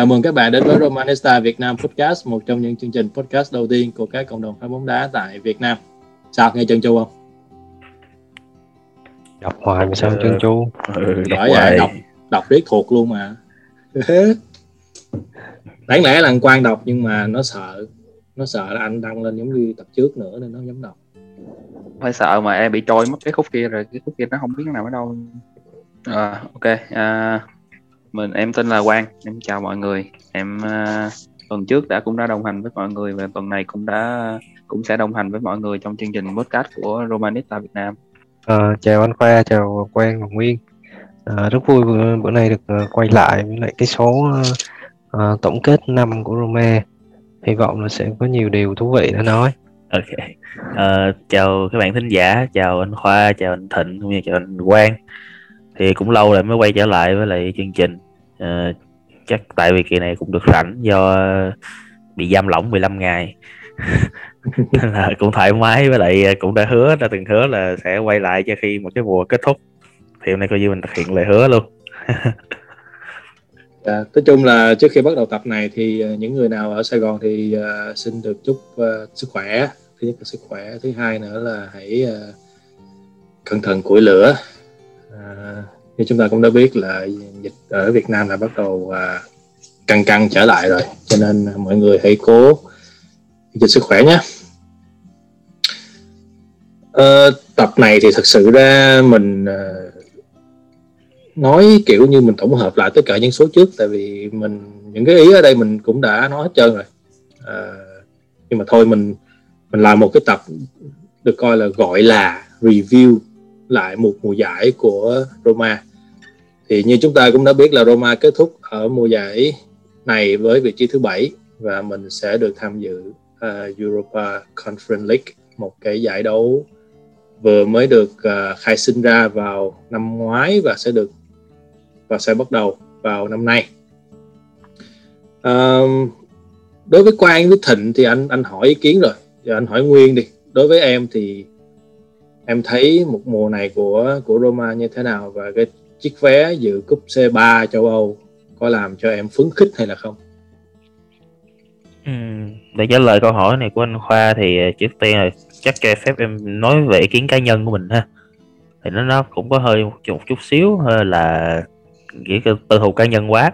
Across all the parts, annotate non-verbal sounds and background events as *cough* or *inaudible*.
Chào mừng các bạn đến với Romanista Việt Nam Podcast, một trong những chương trình podcast đầu tiên của các cộng đồng fan bóng đá tại Việt Nam. Sao nghe chân chu không? Đọc hoài mà sao chân chu? Ừ, Bởi vậy đọc đọc riết thuộc luôn mà. *laughs* Đáng lẽ là quan đọc nhưng mà nó sợ nó sợ là anh đăng lên giống như tập trước nữa nên nó giống đọc. Phải sợ mà em bị trôi mất cái khúc kia rồi, cái khúc kia nó không biết nằm ở đâu. À, ok, à, mình em tên là Quang em chào mọi người. Em uh, tuần trước đã cũng đã đồng hành với mọi người và tuần này cũng đã cũng sẽ đồng hành với mọi người trong chương trình podcast của Romanista Việt Nam. À, chào anh Khoa chào Quang và Nguyên. À, rất vui bữa, bữa nay được uh, quay lại với lại cái số uh, tổng kết năm của Roma. Hy vọng là sẽ có nhiều điều thú vị để nói. Ok. Uh, chào các bạn thính giả chào anh Khoa chào anh Thịnh cũng như chào anh Quang thì cũng lâu rồi mới quay trở lại với lại chương trình. À, chắc tại vì kỳ này cũng được rảnh do bị giam lỏng 15 ngày. *laughs* Nên là cũng thoải mái với lại cũng đã hứa đã từng hứa là sẽ quay lại cho khi một cái mùa kết thúc. Thì hôm nay coi như mình thực hiện lời hứa luôn. À, *laughs* nói chung là trước khi bắt đầu tập này thì ờ, những người nào ở Sài Gòn thì uh, xin được chúc uh, sức khỏe. Thứ nhất là sức khỏe thứ hai nữa là hãy uh, cẩn thận củi lửa à, như chúng ta cũng đã biết là dịch ở Việt Nam là bắt đầu à, căng căng trở lại rồi. Cho nên mọi người hãy cố giữ sức khỏe nhé. À, tập này thì thật sự ra mình à, nói kiểu như mình tổng hợp lại tất cả những số trước tại vì mình những cái ý ở đây mình cũng đã nói hết trơn rồi. À, nhưng mà thôi mình mình làm một cái tập được coi là gọi là review lại một mùa giải của Roma. Thì như chúng ta cũng đã biết là Roma kết thúc ở mùa giải này với vị trí thứ bảy và mình sẽ được tham dự uh, Europa Conference League một cái giải đấu vừa mới được uh, khai sinh ra vào năm ngoái và sẽ được và sẽ bắt đầu vào năm nay. Uh, đối với Quang với Thịnh thì anh anh hỏi ý kiến rồi. Giờ anh hỏi Nguyên đi. Đối với em thì em thấy một mùa này của của Roma như thế nào? Và cái chiếc vé dự cúp C3 châu Âu có làm cho em phấn khích hay là không? Ừ, để trả lời câu hỏi này của anh Khoa thì ờ, trước tiên là chắc cho phép em nói về ý kiến cá nhân của mình ha. Thì nó nó cũng có hơi một chút, một chút xíu hơi là nghĩ tư thù cá nhân quá.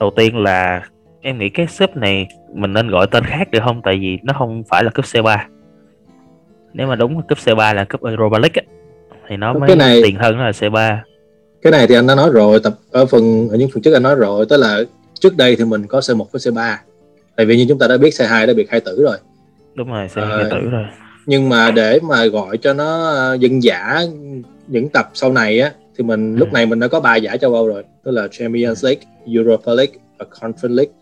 Đầu tiên là em nghĩ cái xếp này mình nên gọi tên khác được không? Tại vì nó không phải là cúp C3 nếu mà đúng cúp C3 là cúp Europa League ấy, thì nó mới này, tiền hơn là C3 cái này thì anh đã nói rồi tập ở phần ở những phần trước anh nói rồi tức là trước đây thì mình có C1 với C3 tại vì như chúng ta đã biết C2 đã bị khai tử rồi. Đúng rồi C2 khai tử rồi. nhưng mà để mà gọi cho nó ờ, dân giả những tập sau này á thì mình ừ. lúc này mình đã có ba giải châu Âu rồi tức là Champions League, Europa League và Conference League.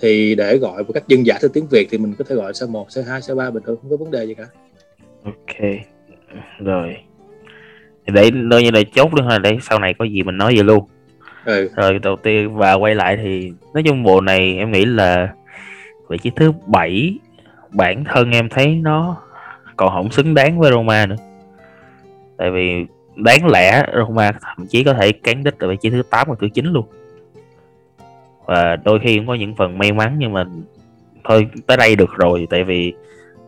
Thì để gọi một cách dân giả theo tiếng Việt thì mình có thể gọi C1, C2, C3 bình thường không có vấn đề gì cả ok rồi. Để nơi như là chốt luôn ha để sau này có gì mình nói vậy luôn. Ừ. rồi đầu tiên và quay lại thì nói chung bộ này em nghĩ là vị trí thứ bảy bản thân em thấy nó còn không xứng đáng với Roma nữa. Tại vì đáng lẽ Roma thậm chí có thể cán đích ở vị trí thứ 8 hoặc thứ 9 luôn. Và đôi khi cũng có những phần may mắn nhưng mà thôi tới đây được rồi tại vì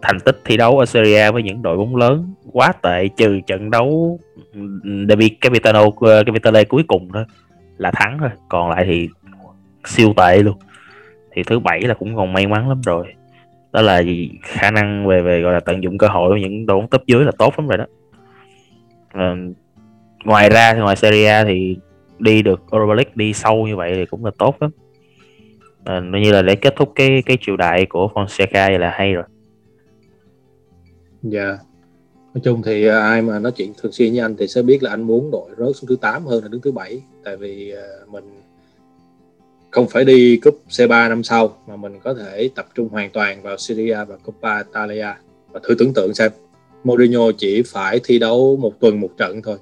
thành tích thi đấu ở Serie A với những đội bóng lớn quá tệ trừ trận đấu Derby Capitano ờ, Capitale cuối cùng thôi là thắng thôi. Còn lại thì siêu tệ luôn. Thì thứ bảy là cũng còn may mắn lắm rồi. Đó là khả năng về về gọi là tận dụng cơ hội của những đội bóng top dưới là tốt lắm rồi đó. À, ngoài ra thì ngoài Serie A thì đi được Europa League đi sâu như vậy thì cũng là tốt lắm. À, như là để kết thúc cái cái triều đại của Fonseca là hay rồi dạ. Yeah. nói chung thì à, ai mà nói chuyện thường xuyên với anh thì sẽ biết là anh muốn đội rớt xuống thứ 8 hơn là đứng thứ bảy. Tại vì à, mình không phải đi cúp C3 năm sau mà mình có thể tập trung hoàn toàn vào Serie A và Coppa Italia. Và thử tưởng tượng xem, Mourinho chỉ phải thi đấu một tuần một trận thôi.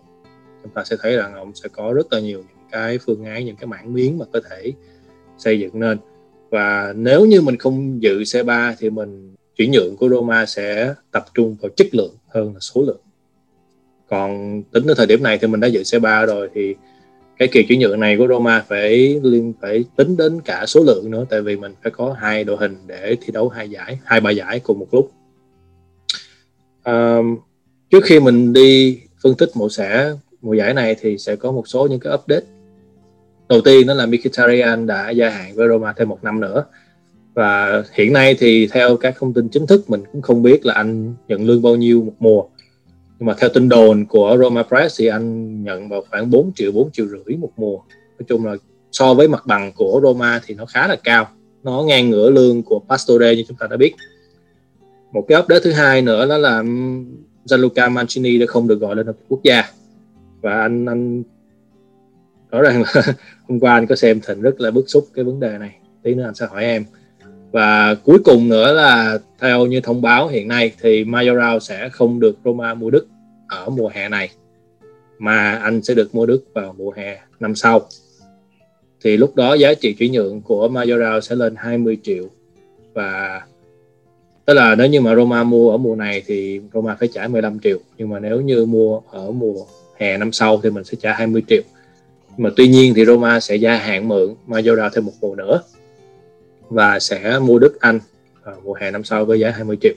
Chúng ta sẽ thấy rằng ông sẽ có rất là nhiều những cái phương án, những cái mảng miếng mà có thể xây dựng nên. Và nếu như mình không dự C3 thì mình chuyển nhượng của Roma sẽ tập trung vào chất lượng hơn là số lượng. Còn tính đến thời điểm này thì mình đã dự C3 rồi thì cái kỳ chuyển nhượng này của Roma phải liên phải tính đến cả số lượng nữa tại vì mình phải có hai đội hình để thi đấu hai giải hai ba giải cùng một lúc. À, trước khi mình đi phân tích mùa sẽ mùa giải này thì sẽ có một số những cái update. Đầu tiên đó là Mkhitaryan đã gia hạn với Roma thêm một năm nữa và hiện nay thì theo các thông tin chính thức, mình cũng không biết là anh nhận lương bao nhiêu một mùa. Nhưng mà theo tin đồn của Roma Press thì anh nhận vào khoảng 4 triệu 4 triệu rưỡi một mùa. Nói chung là so với mặt bằng của Roma thì nó khá là cao. Nó ngang ngửa lương của Pastore như chúng ta đã biết. Một cái update thứ hai nữa đó là Gianluca Mancini đã không được gọi lên quốc gia. Và anh anh rõ ràng là *laughs* hôm qua anh có xem thịnh rất là bức xúc cái vấn đề này. Tí nữa anh sẽ hỏi em và cuối cùng nữa là theo như thông báo hiện nay thì Majoral sẽ không được Roma mua Đức ở mùa hè này, mà anh sẽ được mua Đức vào mùa hè năm sau. Thì lúc đó giá trị chuyển nhượng của Majoral sẽ lên 20 triệu. Và tức là nếu như mà Roma mua ở mùa này thì Roma phải trả 15 triệu. Nhưng mà nếu như mua ở mùa hè năm sau thì mình sẽ trả 20 triệu. Mà tuy nhiên thì Roma sẽ gia hạn mượn Majoral thêm một mùa nữa và sẽ mua Đức Anh vào mùa hè năm sau với giá 20 triệu.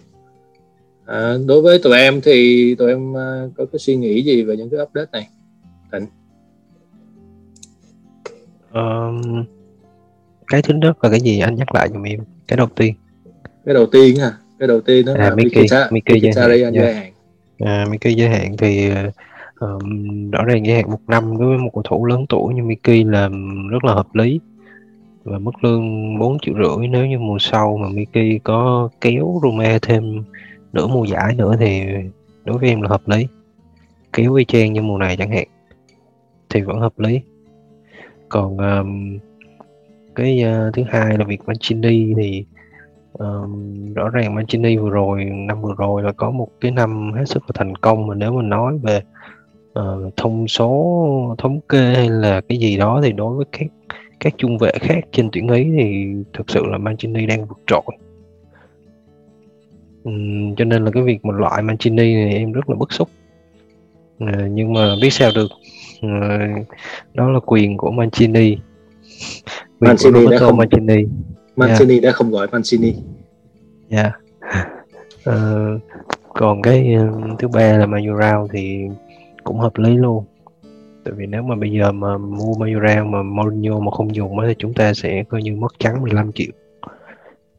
À, đối với tụi em thì tụi em uh, có cái suy nghĩ gì về những cái update này? Thịnh. Um, cái thứ nhất là cái gì? Anh nhắc lại giùm em. Cái đầu tiên. Cái đầu tiên ha? Cái đầu tiên đó à, là Mickey. Mickey giới hạn giới hạn. À, Mickey giới hạn thì um, rõ ràng giới hạn một năm đối với một cầu thủ lớn tuổi như Mickey là rất là hợp lý và mức lương 4 triệu rưỡi. Nếu như mùa sau mà Miki có kéo Roma thêm nửa mùa giải nữa thì đối với em là hợp lý. Kéo y chang như mùa này chẳng hạn thì vẫn hợp lý. Còn um, cái uh, thứ hai là việc Mancini thì um, rõ ràng Mancini vừa rồi năm vừa rồi là có một cái năm hết sức là thành công. Mà nếu mình nói về uh, thông số thống kê hay là cái gì đó thì đối với các các trung vệ khác trên tuyển Ý thì thực sự là Mancini đang vượt trội. Uhm, cho nên là cái việc một loại Mancini này em rất là bức xúc. À, nhưng mà biết sao được. À, đó là quyền của Mancini quyền Mancini của đã không Mancini Mancini yeah. đã không gọi Mancini dạ. Yeah. à, còn cái uh, thứ ba là Mayoral thì cũng hợp lý luôn tại vì nếu mà bây giờ mà mua Mayura mà Mourinho mà không dùng thì chúng ta sẽ coi như mất trắng 15 triệu.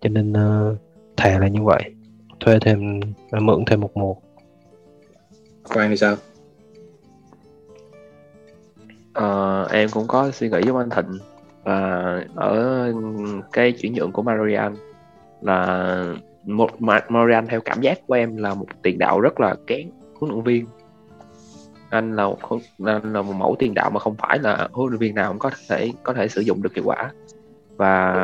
Cho nên uh, thề là như vậy. Thuê thêm uh, mượn thêm một mùa. Quang thì sao? Uh, em cũng có suy nghĩ với anh Thịnh. Và ở cái chuyển nhượng của Marian là một Marian theo cảm giác của em là một tiền đạo rất là kén huấn luyện viên anh là một anh là một mẫu tiền đạo mà không phải là huấn luyện viên nào cũng có thể có thể sử dụng được hiệu quả. Và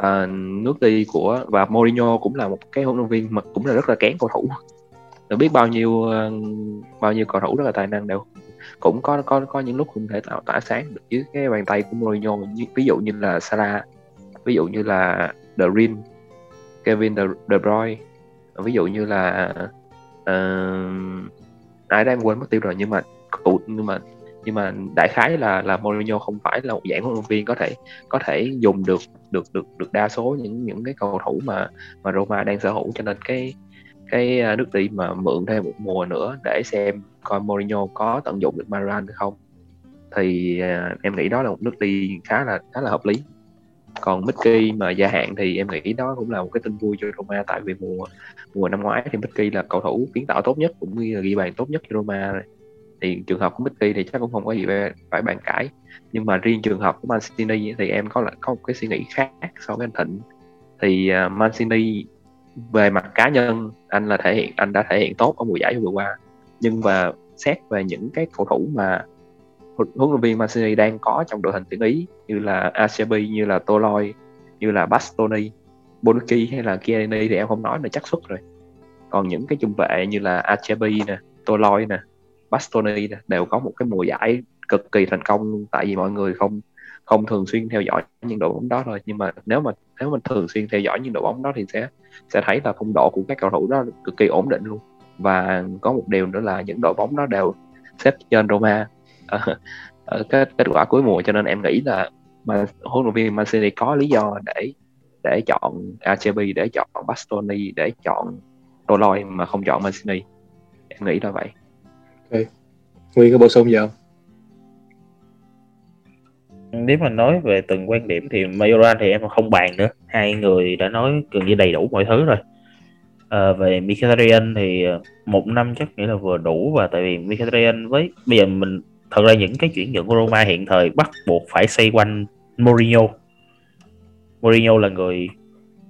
uh, nước đi của và Mourinho cũng là một cái huấn luyện viên mà cũng là rất là kén cầu thủ. Được biết bao nhiêu uh, bao nhiêu cầu thủ rất là tài năng đều cũng có có có những lúc không thể tạo tỏa sáng được dưới cái bàn tay của Mourinho. Ví dụ như là Salah ví dụ như là De Bruyne Kevin De, De Bruyne ví dụ như là uh, ai đang quên mất tiêu rồi nhưng mà cụ nhưng mà nhưng mà đại khái là là Mourinho không phải là một dạng huấn luyện viên có thể có thể dùng được được được được đa số những những cái cầu thủ mà mà Roma đang sở hữu. Cho nên cái cái à, nước đi mà mượn thêm một mùa nữa để xem coi Mourinho có tận dụng được Maran hay không thì à, em nghĩ đó là một nước đi khá là khá là hợp lý còn Mickey mà gia hạn thì em nghĩ đó cũng là một cái tin vui cho Roma tại vì mùa mùa năm ngoái thì Mickey là cầu thủ kiến tạo tốt nhất cũng như là ghi bàn tốt nhất cho Roma rồi. Thì trường hợp của Mickey thì chắc cũng không có gì phải bàn cãi. Nhưng mà riêng trường hợp của Mancini thì em có lại có một cái suy nghĩ khác so với anh Thịnh. Thì uh, Mancini về mặt cá nhân anh là thể hiện anh đã thể hiện tốt ở mùa giải vừa qua. Nhưng mà xét về những cái cầu thủ mà huấn luyện viên Mancini đang có trong đội hình tuyển Ý như là Acerbi, như là Toloi, như là Bastoni, Bonucci hay là Chiellini thì em không nói là chắc suất rồi. Còn những cái trung vệ như là Acerbi nè, Toloi nè, Bastoni nè đều có một cái mùa giải cực kỳ thành công tại vì mọi người không không thường xuyên theo dõi những đội bóng đó thôi. Nhưng mà nếu mà nếu mình thường xuyên theo dõi những đội bóng đó thì sẽ sẽ thấy là phong độ của các cầu thủ đó cực kỳ ổn định luôn. Và có một điều nữa là những đội bóng đó đều xếp trên Roma ở kết kết quả cuối mùa cho nên em nghĩ là mà huấn luyện viên Mancini có lý do để để chọn Acerbi để chọn Bastoni để chọn Toloi mà không chọn Mancini. Em nghĩ là vậy. Ok. Nguyên có bổ sung gì không? Nếu mà nói về từng quan điểm thì Majoran thì em không bàn nữa. Hai người đã nói gần như đầy đủ mọi thứ rồi. À, về Mkhitaryan thì ờ, một năm chắc nghĩ là vừa đủ và tại vì Mkhitaryan với bây giờ mình thật ra những cái chuyển nhượng của Roma hiện thời bắt buộc phải xoay quanh Mourinho. Mourinho là người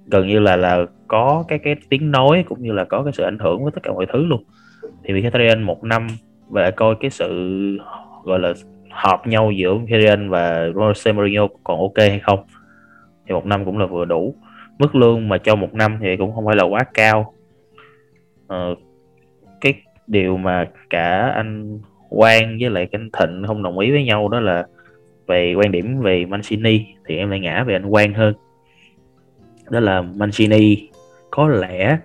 gần như là là có cái cái tiếng nói cũng như là có cái sự ảnh hưởng với tất cả mọi thứ luôn. Thì Mkhitaryan một năm và lại coi cái sự gọi là hợp nhau giữa Mkhitaryan và Jose Mourinho còn ok hay không thì một năm cũng là vừa đủ. Mức lương mà cho một năm thì cũng không phải là quá cao. Ờ, cái điều mà cả anh Quang với lại anh Thịnh không đồng ý với nhau, đó là về quan điểm về Mancini, thì em lại ngã về anh Quang hơn. Đó là Mancini có lẽ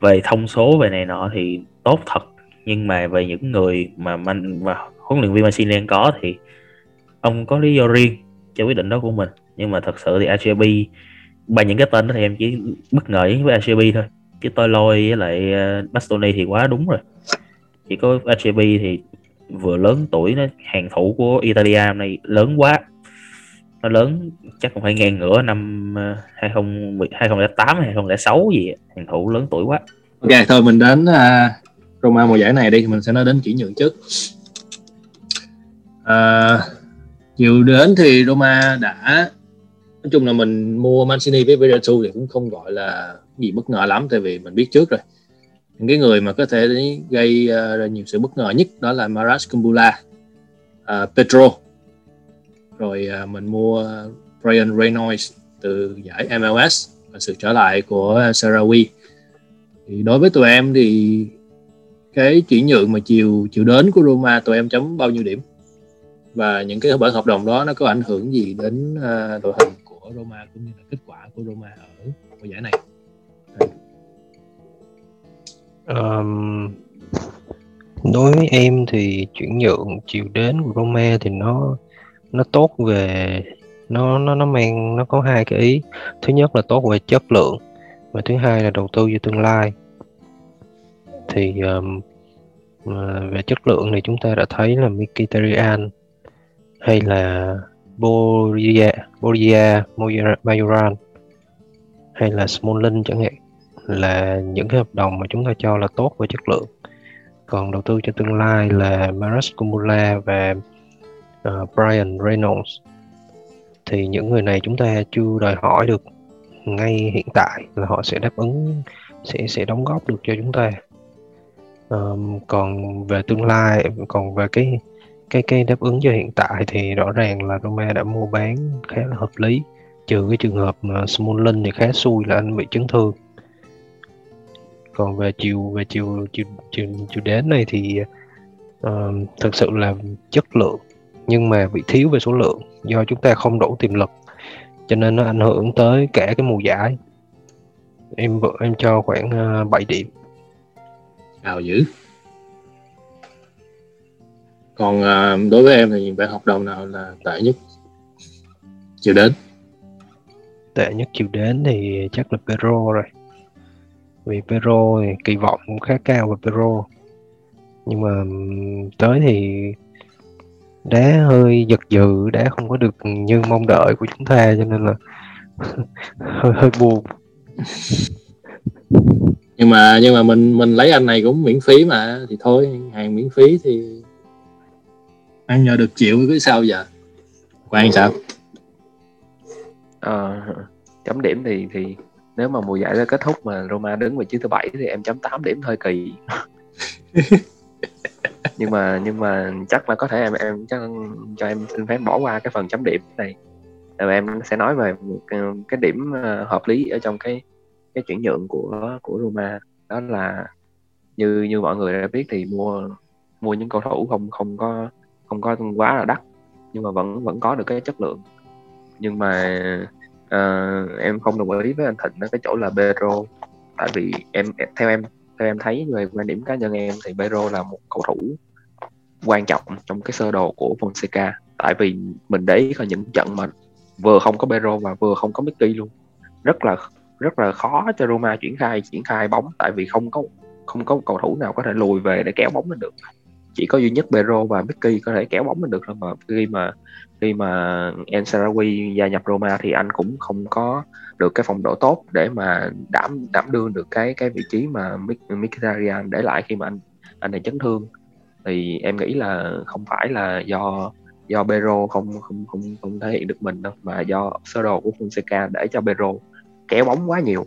về thông số về này nọ thì tốt thật, nhưng mà về những người mà Man, mà huấn luyện viên Mancini đang có thì ông có lý do riêng cho quyết định đó của mình. Nhưng mà thật sự thì acb by những cái tên đó thì em chỉ bất ngờ với acb thôi. Chứ tôi lôi với lại ờ, Bastoni thì quá đúng rồi. Chỉ có acb thì vừa lớn tuổi nó hàng thủ của Italia này lớn quá. Nó lớn chắc cũng phải ngang ngửa năm ờ, 20 2008 hay 2006 gì hàng thủ lớn tuổi quá. Ok thôi mình đến uh, Roma mùa giải này đi mình sẽ nói đến chuyển nhượng trước. Ờ, uh, chiều đến thì Roma đã nói chung là mình mua Mancini với Verratti thì cũng không gọi là gì bất ngờ lắm tại vì mình biết trước rồi những cái người mà có thể gây uh, nhiều sự bất ngờ nhất đó là Maras Kumbula uh, Pedro. Rồi uh, mình mua Brian Reynolds từ giải MLS và sự trở lại của Sarawi thì đối với tụi em thì cái chuyển nhượng mà chiều chiều đến của Roma tụi em chấm bao nhiêu điểm? Và những cái bản hợp đồng đó nó có ảnh hưởng gì đến uh, đội hình của Roma cũng như là kết quả của Roma ở mùa giải này? Um, đối với em thì chuyển nhượng chiều đến của Roma thì nó nó tốt về nó nó nó mang nó có hai cái ý. Thứ nhất là tốt về chất lượng và thứ hai là đầu tư cho tương lai. Thì um, về chất lượng thì chúng ta đã thấy là Mkhitaryan hay là Borja Borja Majoran hay là Smolin chẳng hạn là những cái hợp đồng mà chúng ta cho là tốt về chất lượng. Còn đầu tư cho tương lai là Maras Kumula và uh, Brian Reynolds. Thì những người này chúng ta chưa đòi hỏi được ngay hiện tại là họ sẽ đáp ứng sẽ sẽ đóng góp được cho chúng ta. Um, còn về tương lai còn về cái cái cái đáp ứng cho hiện tại thì rõ ràng là Roma đã mua bán khá là hợp lý. Trừ cái trường hợp mà Smolin thì khá xui là anh bị chấn thương còn về chiều về chiều chiều chiều, chiều đến này thì uh, thực sự là chất lượng nhưng mà bị thiếu về số lượng do chúng ta không đủ tiềm lực cho nên nó ảnh hưởng tới cả cái mùa giải. Em em cho khoảng uh, ờ, 7 điểm. Cao dữ còn uh, đối với em thì bản hợp đồng nào là tệ nhất? Chiều đến. Tệ nhất chiều đến thì chắc là Pedro rồi vì Pedro thì kỳ vọng cũng khá cao về Pedro nhưng mà tới thì đá hơi giật dự đá không có được như mong đợi của chúng ta cho nên là *laughs* hơi hơi buồn. *laughs* Nhưng mà nhưng mà mình mình lấy anh này cũng miễn phí mà thì thôi hàng miễn phí thì ăn nhờ được chịu cái sao giờ? Quan sao? À, chấm điểm thì thì nếu mà mùa giải đã kết thúc mà Roma đứng vị trí thứ bảy thì em chấm 8 điểm hơi kỳ. *laughs* Nhưng mà nhưng mà chắc là có thể em em chắc cho em xin phép bỏ qua cái phần chấm điểm này. Rồi em sẽ nói về một cái, điểm ờ, hợp lý ở trong cái cái chuyển nhượng của của Roma. Đó là như như mọi người đã biết thì mua mua những cầu thủ không không có không có quá là đắt nhưng mà vẫn vẫn có được cái chất lượng. Nhưng mà uh, em không đồng ý với anh Thịnh ở cái chỗ là Pedro tại vì em theo em theo em thấy về quan điểm cá nhân em thì Pedro là một cầu thủ quan trọng trong cái sơ đồ của Fonseca. Tại vì mình để ý có những trận mà vừa không có Pedro và vừa không có Mickey luôn. Rất là rất là khó cho Roma triển khai triển khai bóng tại vì không có không có cầu thủ nào có thể lùi về để kéo bóng lên được. Chỉ có duy nhất Pedro và Mickey có thể kéo bóng lên được thôi mà khi mà khi mà El Sarawi gia nhập Roma thì anh cũng không có được cái phong độ tốt để mà đảm đảm đương được cái cái vị trí mà Mkhitaryan để lại khi mà anh anh này chấn thương. Thì em nghĩ là không phải là do do Pedro không không không không thể hiện được mình đâu, mà do sơ đồ của Fonseca để cho Pedro kéo bóng quá nhiều,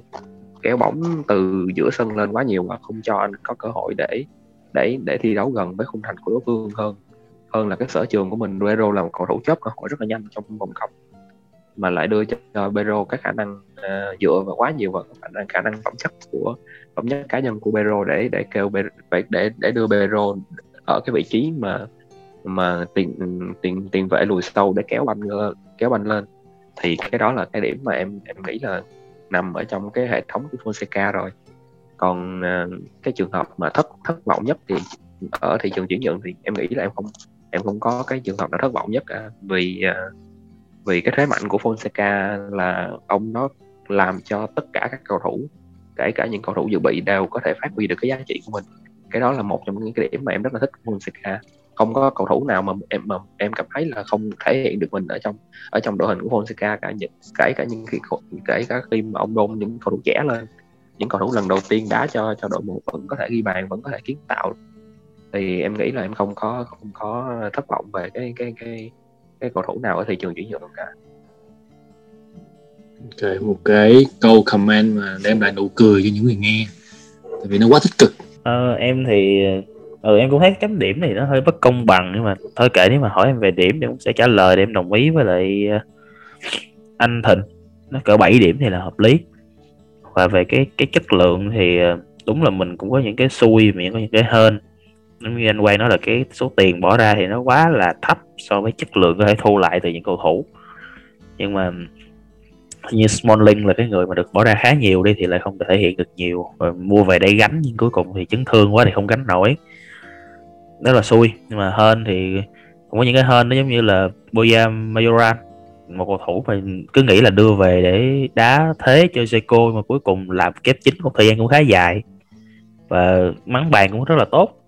kéo bóng từ giữa sân lên quá nhiều và không cho anh có cơ hội để để để thi đấu gần với khung thành của đối phương hơn hơn là cái sở trường của mình. Guerrero là một cầu thủ chớp cơ hội rất là nhanh trong vòng cọc mà lại đưa cho Pedro các khả năng uh, dựa vào quá nhiều vào khả năng khả năng phẩm chất của phẩm chất cá nhân của Pedro để để kêu để để để đưa Pedro ở cái vị trí mà mà tiền tiền tiền vệ lùi sâu để kéo banh ờ, kéo banh lên. Thì cái đó là cái điểm mà em em nghĩ là nằm ở trong cái hệ thống của Fonseca rồi. Còn uh, cái trường hợp mà thất thất vọng nhất thì ở thị trường chuyển nhượng thì em nghĩ là em không em không có cái trường hợp nào thất vọng nhất à, vì à, vì cái thế mạnh của Fonseca là ông nó làm cho tất cả các cầu thủ, kể cả những cầu thủ dự bị đều có thể phát huy được cái giá trị của mình. Cái đó là một trong những cái điểm mà em rất là thích của Fonseca. Không có cầu thủ nào mà em mà em cảm thấy là không thể hiện được mình ở trong ở trong đội hình của Fonseca cả những, kể cả những khi kể cả khi mà ông đôn những cầu thủ trẻ lên. Những cầu thủ lần đầu tiên đá cho cho đội một vẫn có thể ghi bàn, vẫn có thể kiến tạo thì em nghĩ là em không có không có thất vọng về cái cái cái cái cầu thủ nào ở thị trường chuyển nhượng cả. Ok, một cái câu comment mà đem lại nụ cười cho những người nghe. Tại vì nó quá tích cực. Ờ, em thì ừ em cũng thấy chấm điểm này nó hơi bất công bằng nhưng mà thôi kệ nếu mà hỏi em về điểm thì cũng sẽ trả lời để em đồng ý với lại ờ, anh Thịnh. Nó cỡ 7 điểm thì là hợp lý. Và về cái cái chất lượng thì ờ, đúng là mình cũng có những cái xui mà có những cái anh quay nó là cái số tiền bỏ ra thì nó quá là thấp so với chất lượng có thể thu lại từ những cầu thủ. Nhưng mà như Smalling là cái người mà được bỏ ra khá nhiều đi thì lại không thể hiện được nhiều. Rồi mua về để gánh, nhưng cuối cùng thì chấn thương quá thì không gánh nổi. Đó là xui, nhưng mà hơn thì cũng có những cái hơn nó giống như là Boya Majoran một cầu thủ mà cứ nghĩ là đưa về để đá thế cho Seco mà cuối cùng làm kép chính một thời gian cũng khá dài. Và mắng bàn cũng rất là tốt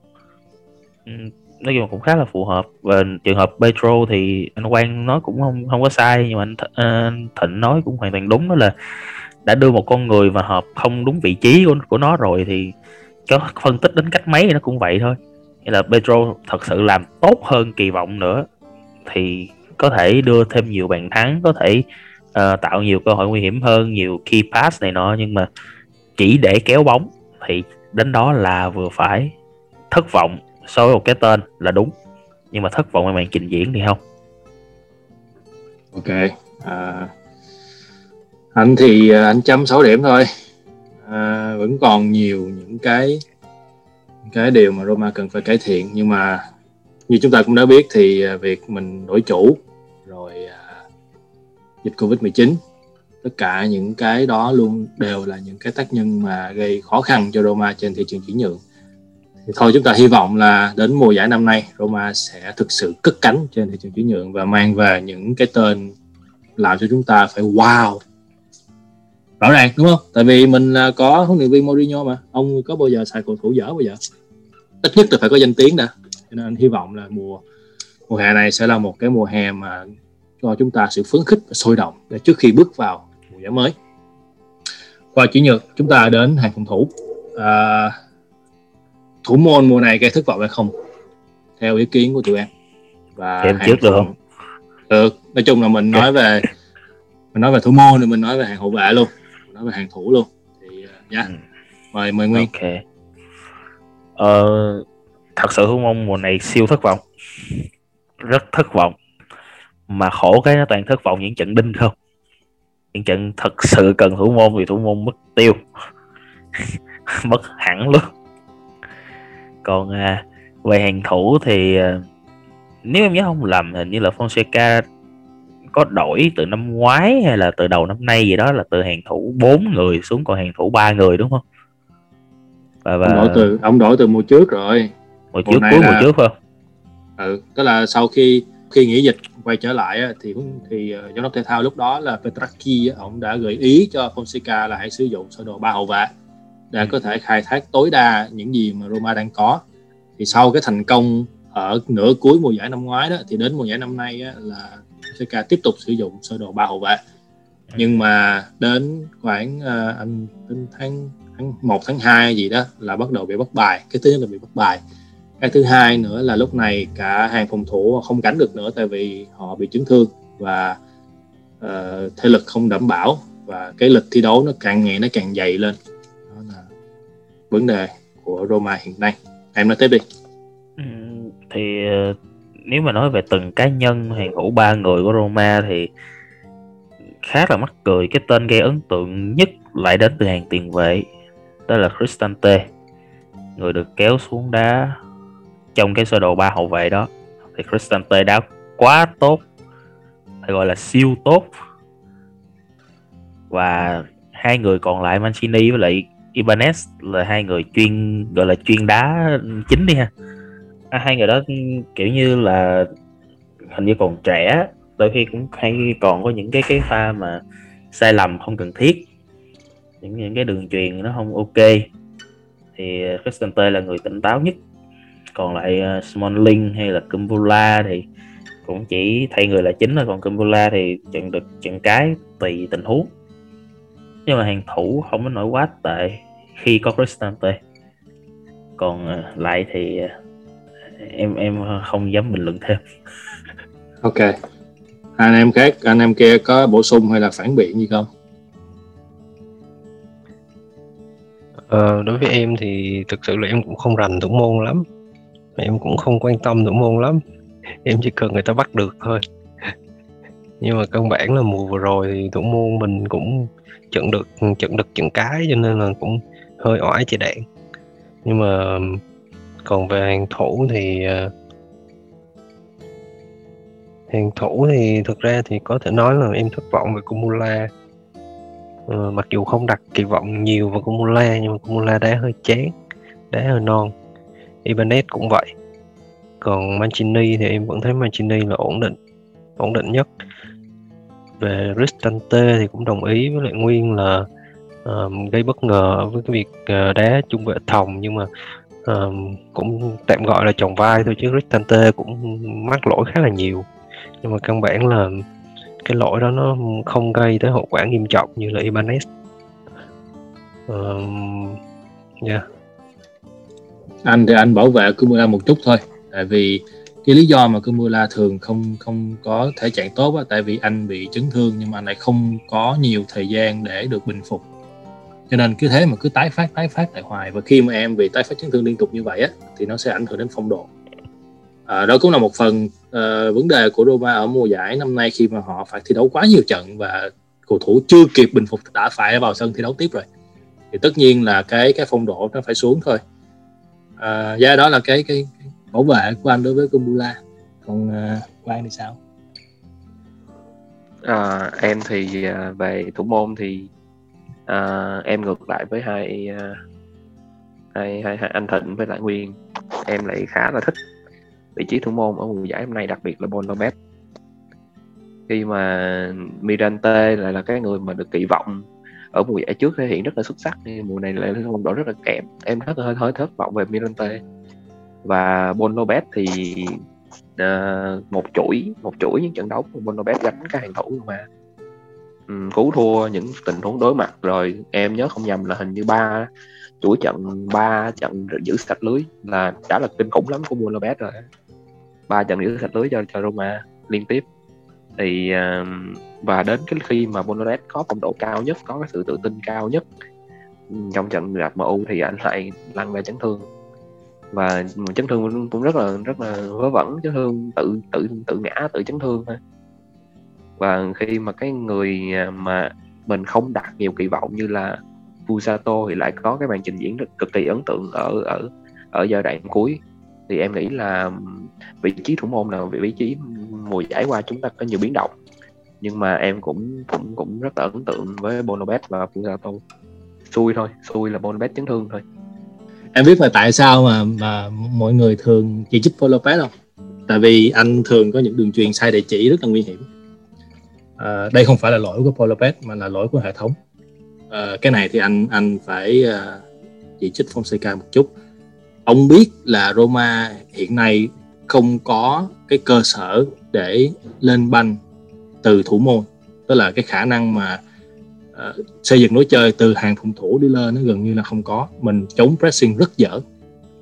nói chung cũng khá là phù hợp. Và trường hợp Petro thì anh Quang nói cũng không không có sai nhưng mà anh, Th- ờ, anh Thịnh nói cũng hoàn toàn đúng đó là đã đưa một con người mà hợp không đúng vị trí của, của nó rồi thì có phân tích đến cách mấy thì nó cũng vậy thôi. Nghĩa là Petro thật sự làm tốt hơn kỳ vọng nữa thì có thể đưa thêm nhiều bàn thắng có thể uh, tạo nhiều cơ hội nguy hiểm hơn nhiều key pass này nọ nhưng mà chỉ để kéo bóng thì đến đó là vừa phải. Thất vọng so với một cái tên là đúng. Nhưng mà thất vọng về màn trình diễn thì không. Ok à, anh thì à, anh chấm 6 điểm thôi. À, vẫn còn nhiều những cái cái điều mà Roma cần phải cải thiện. Nhưng mà như chúng ta cũng đã biết thì à, việc mình đổi chủ rồi à, dịch Covid 19 tất cả những cái đó luôn đều là những cái tác nhân mà gây khó khăn cho Roma trên thị trường chuyển nhượng thì thôi chúng ta hy vọng là đến mùa giải năm nay Roma sẽ thực sự cất cánh trên thị trường chuyển nhượng và mang về những cái tên làm cho chúng ta phải wow. Rõ ràng đúng không? Tại vì mình có huấn luyện viên Mourinho mà. Ông có bao giờ xài cầu thủ dở bao giờ? Ít nhất là phải có danh tiếng đã. Cho nên hy vọng là mùa mùa hè này sẽ là một cái mùa hè mà cho chúng ta sự phấn khích và sôi động để trước khi bước vào mùa giải mới. Qua chuyển nhượng chúng ta đến hàng phòng thủ. À, thủ môn mùa này gây thất vọng hay không? Theo ý kiến của tụi em. Và em trước được không? Được. Nói chung là mình nói về mình nói về thủ môn thì mình nói về hàng hậu vệ luôn. Mình nói về hàng thủ luôn. Thì uh, nha. Yeah. ừ. mời mời nguyên. Ok. Ờ, thật sự thủ môn mùa này siêu thất vọng. Rất thất vọng. Mà khổ cái nó toàn thất vọng những trận đinh không? Những trận thật sự cần thủ môn vì thủ môn mất tiêu. *laughs* Mất hẳn luôn còn à, về hàng thủ thì à, nếu em nhớ không lầm hình như là Fonseca có đổi từ năm ngoái hay là từ đầu năm nay gì đó là từ hàng thủ 4 người xuống còn hàng thủ ba người đúng không? Và, và... Ông đổi từ ông đổi từ mùa trước rồi. Mùa trước cuối là... mùa trước không? Ừ, tức là sau khi khi nghỉ dịch quay trở lại thì thì uh, giám đốc thể thao lúc đó là Petraki ông đã gợi ý cho Fonseca là hãy sử dụng sơ đồ ba hậu vệ để có thể khai thác tối đa những gì mà Roma đang có. Thì sau cái thành công ở nửa cuối mùa giải năm ngoái đó thì đến mùa giải năm nay á, là Fonseca tiếp tục sử dụng sơ đồ ba hậu vệ. Nhưng mà đến khoảng uh, anh đến tháng tháng 1 tháng 2 gì đó là bắt đầu bị bắt bài. Cái thứ nhất là bị bắt bài. Cái thứ hai nữa là lúc này cả hàng phòng thủ không cánh được nữa tại vì họ bị chấn thương và uh, thể lực không đảm bảo và cái lịch thi đấu nó càng ngày nó càng dày lên vấn đề của Roma hiện nay. Em nói tiếp đi. Ừ, thì ờ, nếu mà nói về từng cá nhân hàng thủ ba người của Roma thì khá là mắc cười cái tên gây ấn tượng nhất lại đến từ hàng tiền vệ đó là Cristante người được kéo xuống đá trong cái sơ đồ ba hậu vệ đó. Thì Cristante đá quá tốt phải gọi là siêu tốt. Và hai người còn lại Mancini với lại Ibanez là hai người chuyên gọi là chuyên đá chính đi ha. À, hai người đó kiểu như là hình như còn trẻ đôi khi cũng hay còn có những cái cái pha mà sai lầm không cần thiết. Những những cái đường truyền nó không ok. Thì à, Cristante là người tỉnh táo nhất. Còn lại uh, Smalling hay là Kumbula thì cũng chỉ thay người là chính thôi. Còn Kumbula thì chặn được chặn cái tùy tình huống. Nhưng mà hàng thủ không có nổi quá tệ khi có Cristante còn uh, lại thì uh, em em không dám bình luận thêm. *laughs* Ok. Anh em khác anh em kia có bổ sung hay là phản biện gì không? Ờ, đối với em thì thực sự là em cũng không rành thủ môn lắm. Em cũng không quan tâm thủ môn lắm. Em chỉ cần người ta bắt được thôi. *laughs* Nhưng mà căn bản là mùa vừa rồi thì thủ môn mình cũng trận được trận được trận cái cho nên là cũng hơi oải chạy đạn. Nhưng mà còn về hàng thủ thì uh, hàng thủ thì thực ra thì có thể nói là em thất vọng về Kumula. Uh, mặc dù không đặt kỳ vọng nhiều vào Kumula nhưng mà Kumula đá hơi chán đá hơi non. Ibanez cũng vậy. Còn Mancini thì em vẫn thấy Mancini là ổn định ổn định nhất. Về Cristante thì cũng đồng ý với lại Nguyên là gây bất ngờ với cái việc uh, đá trung vệ thòng nhưng mà uh, cũng tạm gọi là chồng vai thôi chứ Cristante cũng mắc lỗi khá là nhiều. Nhưng mà căn bản là cái lỗi đó nó không gây tới hậu quả nghiêm trọng như là Ibanez. Uh, yeah. Anh thì anh bảo vệ Kumula một chút thôi tại vì cái lý do mà Kumula thường không không có thể trạng tốt á, tại vì anh bị chấn thương nhưng mà anh lại không có nhiều thời gian để được bình phục cho nên cứ thế mà cứ tái phát tái phát tại hoài. Và khi mà em bị tái phát chấn thương liên tục như vậy á thì nó sẽ ảnh hưởng đến phong độ. À, đó cũng là một phần uh, vấn đề của Roma ở mùa giải năm nay khi mà họ phải thi đấu quá nhiều trận và cầu thủ chưa kịp bình phục đã phải vào sân thi đấu tiếp rồi. Thì tất nhiên là cái cái phong độ nó phải xuống thôi. À, do đó là cái cái, cái bảo vệ của anh đối với Kumbula còn ờ, uh, Quang thì sao? À, em thì ờ, về thủ môn thì uh, em ngược lại với hai, uh, hai hai hai anh Thịnh với lại Nguyên. Em lại khá là thích vị trí thủ môn ở mùa giải hôm nay đặc biệt là Paul khi mà Mirante lại là cái người mà được kỳ vọng ở mùa giải trước thể hiện rất là xuất sắc nhưng mùa này lại phong độ rất là kém. Em rất là hơi hơi thất vọng về Mirante. Và Bon thì uh, một chuỗi một chuỗi những trận đấu của Bon gánh các hàng thủ mà um, cứu thua những tình huống đối mặt. Rồi em nhớ không nhầm là hình như ba chuỗi trận ba trận giữ sạch lưới là đã là kinh khủng lắm của Bon rồi ba trận giữ sạch lưới cho cho Roma liên tiếp. Thì uh, và đến cái khi mà Bonoret có phong độ cao nhất có cái sự tự tin cao nhất ừ, trong trận gặp MU thì anh lại lăn về chấn thương. Và chấn thương cũng rất là rất là vớ vẩn chấn thương tự tự tự ngã tự chấn thương thôi và khi mà cái người à, mà mình không đặt nhiều kỳ vọng như là Fusato thì lại có cái màn trình diễn rất cực kỳ ấn tượng ở ở ở giai đoạn cuối. Thì em nghĩ là vị trí thủ môn là vị trí mùa giải qua chúng ta có nhiều biến động. Nhưng mà em cũng cũng cũng rất là ấn tượng với Bonobet và Fusato. Xui thôi, xui là Bonobet chấn thương thôi. Em biết là tại sao mà mà mọi người thường chỉ trích Bonobet không? Tại vì anh thường có những đường truyền sai địa chỉ rất là nguy hiểm à, đây không phải là lỗi của Paul Lopez mà là lỗi của hệ thống. À, cái này thì anh anh phải à, chỉ trích Fonseca một chút. Ông biết là Roma hiện nay không có cái cơ sở để lên banh từ thủ môn. Tức là cái khả năng mà uh, xây dựng lối chơi từ hàng phòng thủ đi lên nó gần như là không có. Mình chống pressing rất dở.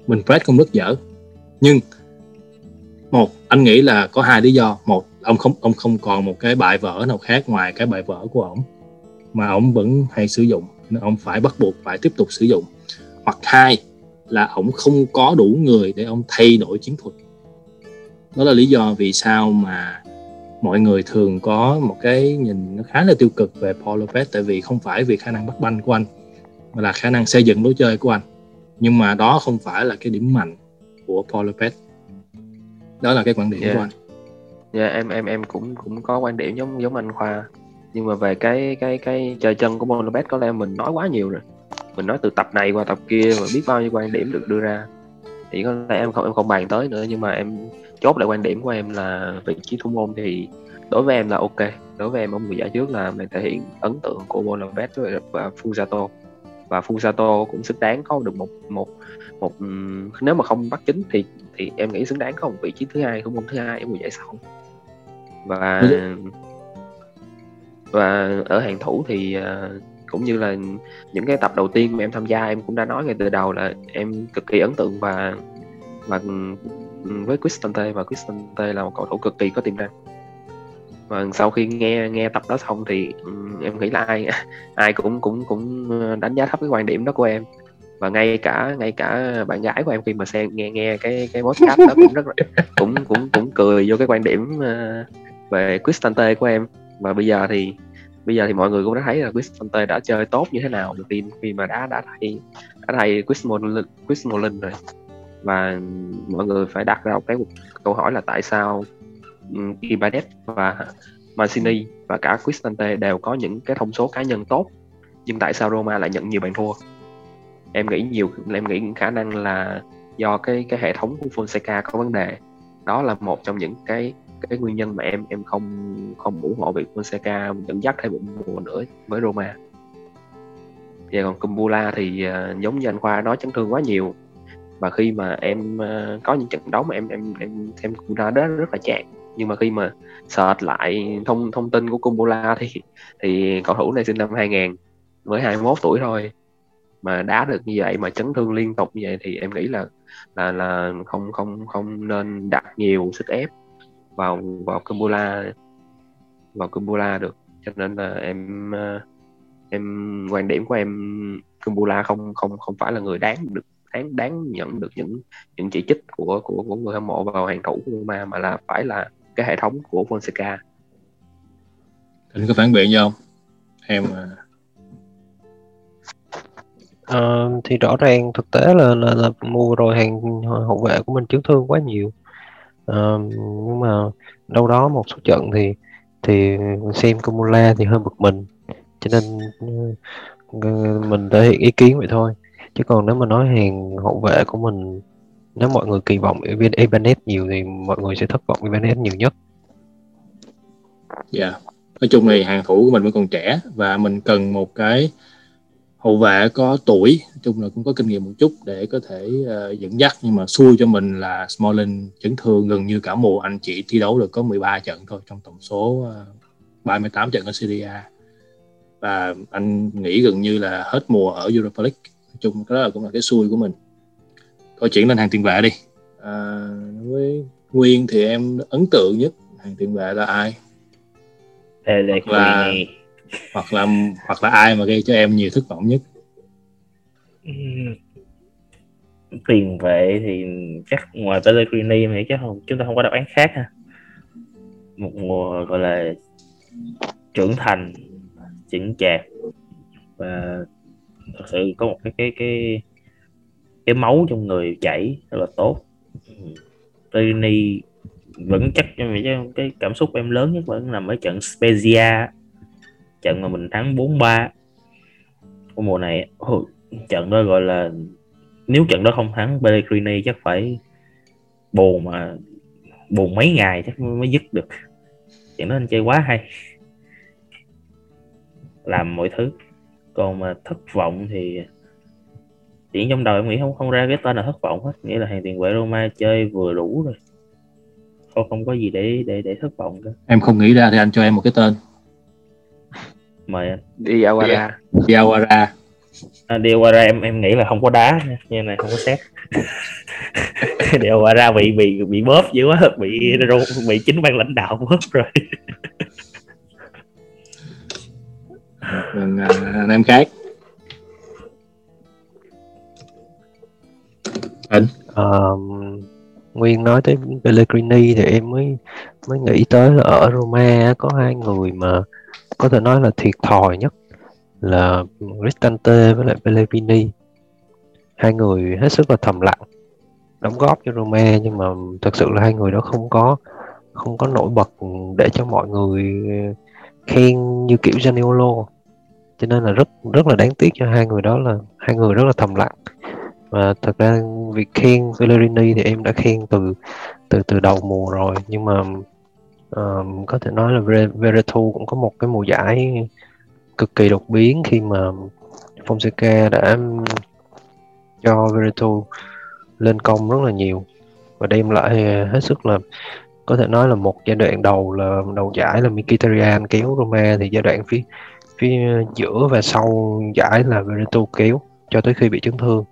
Mình press không rất dở. Nhưng một anh nghĩ là có hai lý do. Một ông không ông không còn một cái bài vở nào khác ngoài cái bài vở của ông mà ông vẫn hay sử dụng nên ông phải bắt buộc phải tiếp tục sử dụng. Hoặc hai là ông không có đủ người để ông thay đổi chiến thuật. Đó là lý do vì sao mà mọi người thường có một cái nhìn nó khá là tiêu cực về Paul Lopez tại vì không phải vì khả năng bắt banh của anh mà là khả năng xây dựng lối chơi của anh. Nhưng mà đó không phải là cái điểm mạnh của Paul Lopez. Đó là cái quan điểm yeah. của anh dạ yeah, em em em cũng cũng có quan điểm giống giống anh khoa. Nhưng mà về cái cái cái chơi chân của Monobet có lẽ mình nói quá nhiều rồi. Mình nói từ tập này qua tập kia và biết bao nhiêu quan điểm được đưa ra. Thì có lẽ em không em không bàn tới nữa nhưng mà em chốt lại quan điểm của em là vị trí thủ môn thì đối với em là ok. Đối với em ở mùa giải trước là mình thể hiện ấn tượng của Bonavet và Fusato. Và Fusato cũng xứng đáng có được một một một nếu mà không bắt chính thì thì em nghĩ xứng đáng có một vị trí thứ hai thủ môn thứ hai ở mùa giải sau và và ở hàng thủ thì uh, cũng như là những cái tập đầu tiên mà em tham gia em cũng đã nói ngay từ đầu là em cực kỳ ấn tượng và và với Cristante và Cristante là một cầu thủ cực kỳ có tiềm năng. Và sau khi nghe nghe tập đó xong thì em nghĩ là ai *laughs* ai cũng cũng cũng đánh giá thấp cái quan điểm đó của em. Và ngay cả ngay cả bạn gái của em khi mà xem nghe nghe cái cái podcast đó cũng rất là *laughs* cũng cũng cũng cười vô cái quan điểm uh, về Cristante của em. Và bây giờ thì bây giờ thì mọi người cũng đã thấy là Cristante đã chơi tốt như thế nào được khi khi mà đã đã thay đã thay Chris Smalling, Chris rồi. Và mọi người phải đặt ra một cái câu hỏi là tại sao Ibanez và Mancini và cả Cristante đều có những cái thông số cá nhân tốt nhưng tại sao Roma lại nhận nhiều bàn thua? Em nghĩ nhiều em nghĩ khả năng là do cái cái hệ thống của Fonseca có vấn đề. Đó là một trong những cái cái nguyên nhân mà em em không không ủng hộ việc Fonseca dẫn dắt thêm một mùa nữa với Roma. Và còn Kumbula thì uh, giống như anh Khoa nói chấn thương quá nhiều. Và khi mà em uh, có những trận đấu mà em em em xem Kumbula đó rất là chán. Nhưng mà khi mà search lại thông thông tin của Kumbula thì thì cầu thủ này sinh năm 2000 mới 21 tuổi thôi. Mà đá được như vậy mà chấn thương liên tục như vậy thì em nghĩ là là là không không không nên đặt nhiều sức ép vào vào Kumbula vào Kumbula được cho nên là em uh, em quan điểm của em Kumbula không không không phải là người đáng được đáng đáng nhận được những những chỉ trích của của của người hâm mộ vào hàng thủ của Roma mà là phải là cái hệ thống của Fonseca. Anh có phản biện gì không? Em uh, thì rõ ràng thực tế là là, là mùa rồi hàng hậu vệ của mình chấn thương quá nhiều. Uh, nhưng mà đâu đó một số trận thì thì xem Kumula thì hơi bực mình. Cho nên uh, mình thể hiện ý kiến vậy thôi. Chứ còn nếu mà nói hàng hậu vệ của mình nếu mọi người kỳ vọng Ibanez nhiều thì mọi người sẽ thất vọng Ibanez nhiều nhất. Dạ. Yeah. nói chung thì hàng thủ của mình vẫn còn trẻ và mình cần một cái hậu vệ có tuổi nói chung là cũng có kinh nghiệm một chút để có thể uh, dẫn dắt nhưng mà xui cho mình là Smalling chấn thương gần như cả mùa. Anh chỉ thi đấu được có 13 trận thôi trong tổng số uh, ờ, 38 trận ở Serie A. Và anh nghĩ gần như là hết mùa ở Europa League. Nói chung đó là cũng là cái xui của mình. Thôi chuyển lên hàng tiền vệ đi. À, với Nguyên thì em ấn tượng nhất hàng tiền vệ là ai? Là hoặc là hoặc là ai mà gây cho em nhiều thất vọng nhất? Tiền vệ thì chắc ngoài Pellegrini thì chắc không, chúng ta không có đáp án khác ha. Một mùa, gọi là, trưởng thành, chững chạc và thật sự có một cái cái cái cái máu trong người chảy rất là tốt. Pellegrini vẫn chắc trong cái cảm xúc em lớn nhất vẫn nằm ở trận Spezia trận mà mình thắng 4-3 của mùa này trận đó gọi là, nếu trận đó không thắng, Pellegrini chắc phải buồn mà buồn mấy ngày chắc mới dứt được. Chuyện đó anh chơi quá hay. Làm mọi thứ. Còn mà thất vọng thì chỉ trong đầu em nghĩ không không ra cái tên là thất vọng hết. Nghĩa là hàng tiền vệ Roma chơi vừa đủ rồi. Không không có gì để để để thất vọng cả. Em không nghĩ ra thì anh cho em một cái tên mời anh. Diawara. Diawara. À, Diawara em em nghĩ là không có đá nha. Như này không có xét. *laughs* Diawara bị bị bị bóp dữ quá bị bị chính ban lãnh đạo bóp rồi. Còn à, anh em khác? Anh. Uh, Nguyên nói tới Pellegrini thì em mới mới nghĩ tới là ở Roma có hai người mà có thể nói là thiệt thòi nhất là Cristante với lại Pellegrini. Hai người hết sức là thầm lặng, đóng góp cho Roma nhưng mà thật sự là hai người đó không có không có nổi bật để cho mọi người khen như kiểu Zaniolo. Cho nên là rất rất là đáng tiếc cho hai người đó là, hai người rất là thầm lặng. Và thật ra việc khen Pellegrini thì em đã khen từ từ từ đầu mùa rồi, nhưng mà um, có thể nói là Veretu cũng có một cái mùa giải cực kỳ đột biến khi mà Fonseca đã cho Veretu lên công rất là nhiều và đem lại hết sức là có thể nói là một giai đoạn đầu là đầu giải là Mkhitaryan kéo Roma thì giai đoạn phía phía giữa và sau giải là Veretu kéo cho tới khi bị chấn thương.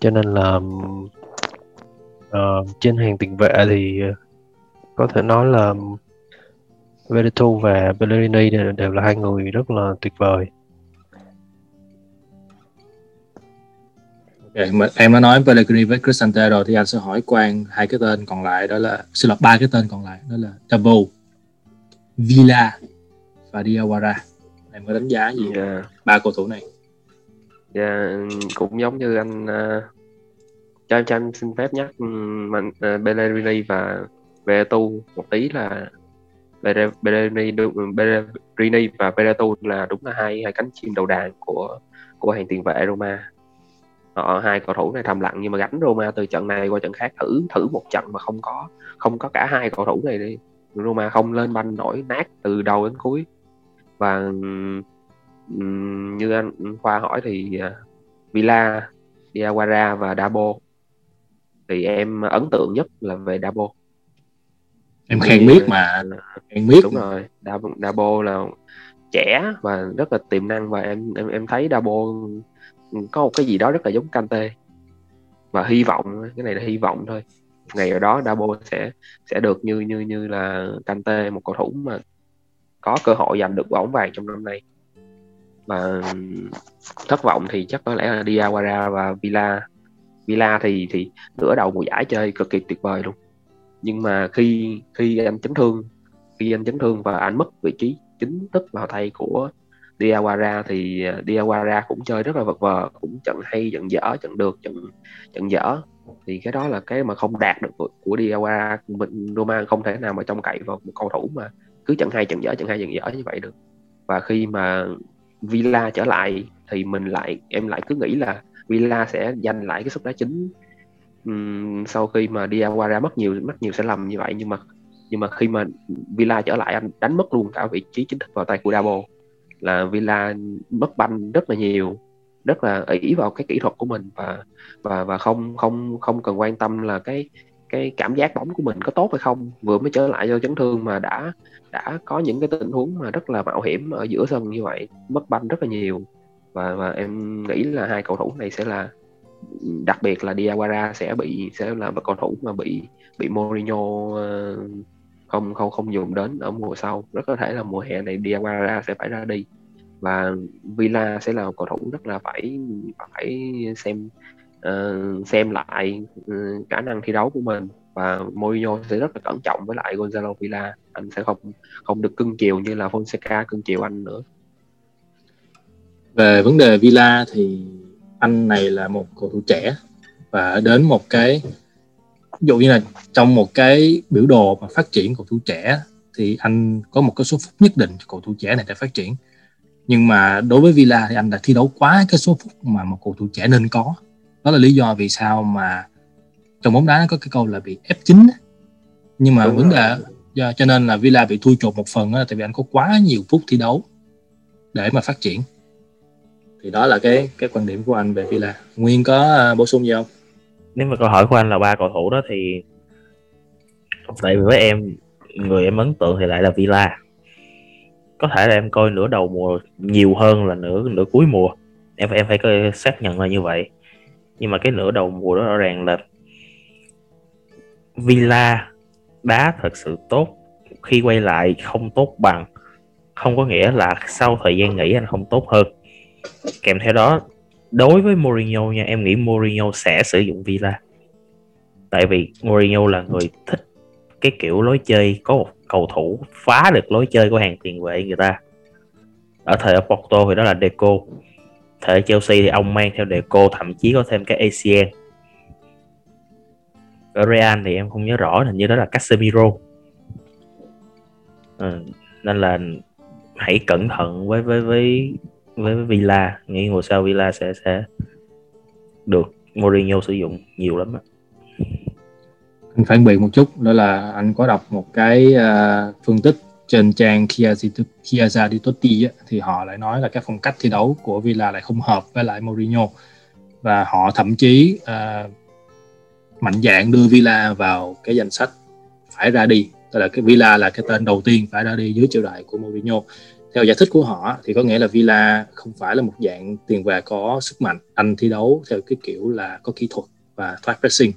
Cho nên là uh, trên hàng tiền vệ thì có thể nói là Veretout và Bellerini đều, đều là hai người rất là tuyệt vời Okay, mà em đã nói Pellegrini với Cristante rồi thì anh sẽ hỏi Quang hai cái tên còn lại đó là xin lỗi ba cái tên còn lại đó là Dabo, Villa và Diawara em có đánh giá gì yeah. Dạ. ba cầu thủ này yeah, dạ, cũng giống như anh uh, cho em cho em xin phép nhắc mình uh, Bellerini và Veretu một tí là Bellerini Bellerini và Beretu là đúng là hai hai cánh chim đầu đàn của của hàng tiền vệ Roma. Họ hai cầu thủ này thầm lặng nhưng mà gánh Roma từ trận này qua trận khác thử thử một trận mà không có không có cả hai cầu thủ này đi. Roma không lên banh nổi nát từ đầu đến cuối. Và như anh Khoa hỏi thì à, Villa, Diawara và Dabo. Thì em ấn tượng nhất là về Dabo em khen biết mà khen biết đúng rồi Dabo, Dabo là trẻ và rất là tiềm năng và em em em thấy Dabo có một cái gì đó rất là giống Kante. Và hy vọng cái này là hy vọng thôi. Ngày ở đó Dabo sẽ sẽ được như như như là Kante một cầu thủ mà có cơ hội giành được bóng vàng trong năm nay. Và thất vọng thì chắc có lẽ là Diawara và Villa. Villa thì thì nửa đầu mùa giải chơi cực kỳ tuyệt vời luôn nhưng mà khi khi anh chấn thương khi anh chấn thương và anh mất vị trí chính thức vào tay của Diawara thì à, Diawara cũng chơi rất là vật vờ cũng trận hay trận dở trận được trận trận dở. Thì cái đó là cái mà không đạt được của, của Diawara. Mình Roma không thể nào mà trông cậy vào một cầu thủ mà cứ trận hay trận dở trận hay trận dở như vậy được. Và khi mà Villa trở lại thì mình lại em lại cứ nghĩ là Villa sẽ giành lại cái suất đá chính um, sau khi mà đi qua ra mất nhiều mất nhiều sai lầm như vậy nhưng mà nhưng mà khi mà Villa trở lại anh đánh mất luôn cả vị trí chính thức vào tay của Dabo. Là Villa mất banh rất là nhiều rất là ý vào cái kỹ thuật của mình và và và không không không cần quan tâm là cái cái cảm giác bóng của mình có tốt hay không. Vừa mới trở lại do chấn thương mà đã đã có những cái tình huống mà rất là mạo hiểm ở giữa sân như vậy mất banh rất là nhiều. Và và em nghĩ là hai cầu thủ này sẽ là đặc biệt là Diawara sẽ bị sẽ là một cầu thủ mà bị bị Mourinho ờ, không không không dùng đến ở mùa sau. Rất có thể là mùa hè này Diawara sẽ phải ra đi. Và Villa sẽ là một cầu thủ rất là phải phải xem uh, xem lại uh, khả năng thi đấu của mình. Và Mourinho sẽ rất là cẩn trọng với lại Gonzalo Villa. Anh sẽ không không được cưng chiều như là Fonseca cưng chiều anh nữa. Về vấn đề Villa thì anh này là một cầu thủ trẻ và đến một cái ví dụ như là trong một cái biểu đồ mà phát triển cầu thủ trẻ thì anh có một cái số phút nhất định cho cầu thủ trẻ này để phát triển. Nhưng mà đối với Villa thì anh đã thi đấu quá cái số phút mà một cầu thủ trẻ nên có. Đó là lý do vì sao mà trong bóng đá nó có cái câu là bị F9 nhưng mà Đúng vấn đề do cho nên là Villa bị thui chột một phần đó, tại vì anh có quá nhiều phút thi đấu để mà phát triển thì đó là cái cái quan điểm của anh về Villa. Nguyên có uh, bổ sung gì không? Nếu mà câu hỏi của anh là ba cầu thủ đó thì tại vì với em người em ấn tượng thì lại là Villa. Có thể là em coi nửa đầu mùa nhiều hơn là nửa nửa cuối mùa. Em em phải coi, xác nhận là như vậy. Nhưng mà cái nửa đầu mùa đó rõ ràng là Villa đá thật sự tốt. Khi quay lại không tốt bằng. Không có nghĩa là sau thời gian nghỉ anh không tốt hơn kèm theo đó đối với Mourinho nha em nghĩ Mourinho sẽ sử dụng Villa. Tại vì Mourinho là người thích cái kiểu lối chơi có một cầu thủ phá được lối chơi của hàng tiền vệ người ta. Ở thời ở Porto thì đó là Deco. Thời Chelsea thì ông mang theo Deco thậm chí có thêm cái ACN ở Real thì em không nhớ rõ hình như đó là Casemiro. Ừ, nên là hãy cẩn thận với với với với, Villa nghĩ mùa sau Villa sẽ sẽ được Mourinho sử dụng nhiều lắm anh phản biện một chút đó là anh có đọc một cái uh, phân tích trên trang Chiesa di Totti thì họ lại nói là cái phong cách thi đấu của Villa lại không hợp với lại Mourinho. Và họ thậm chí uh, mạnh dạng đưa Villa vào cái danh sách phải ra đi. Tức là cái Villa là cái tên đầu tiên phải ra đi dưới triều đại của Mourinho theo giải thích của họ thì có nghĩa là Villa không phải là một dạng tiền vệ có sức mạnh anh thi đấu theo cái kiểu là có kỹ thuật và thoát pressing.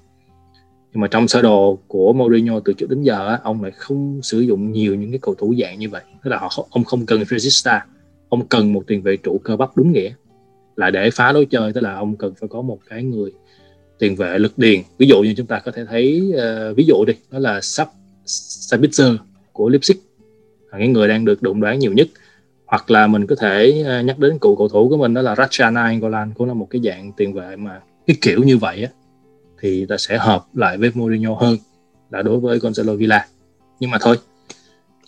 Nhưng mà trong sơ đồ của Mourinho từ trước đến giờ ông lại không sử dụng nhiều những cái cầu thủ dạng như vậy. Tức là họ ông không cần Regista ông cần một tiền vệ trụ cơ bắp đúng nghĩa. Là để phá lối chơi tức là ông cần phải có một cái người tiền vệ lực điền. Ví dụ như chúng ta có thể thấy uh, ví dụ đi đó là sắp Sabitzer của Leipzig. Là cái người đang được đụng đoán nhiều nhất hoặc là mình có thể ờ, nhắc đến cựu cầu thủ của mình đó là Rachana Angolan cũng là một cái dạng tiền vệ mà cái kiểu như vậy á thì ta sẽ hợp lại với Mourinho hơn là đối với Gonzalo Villa. Nhưng mà thôi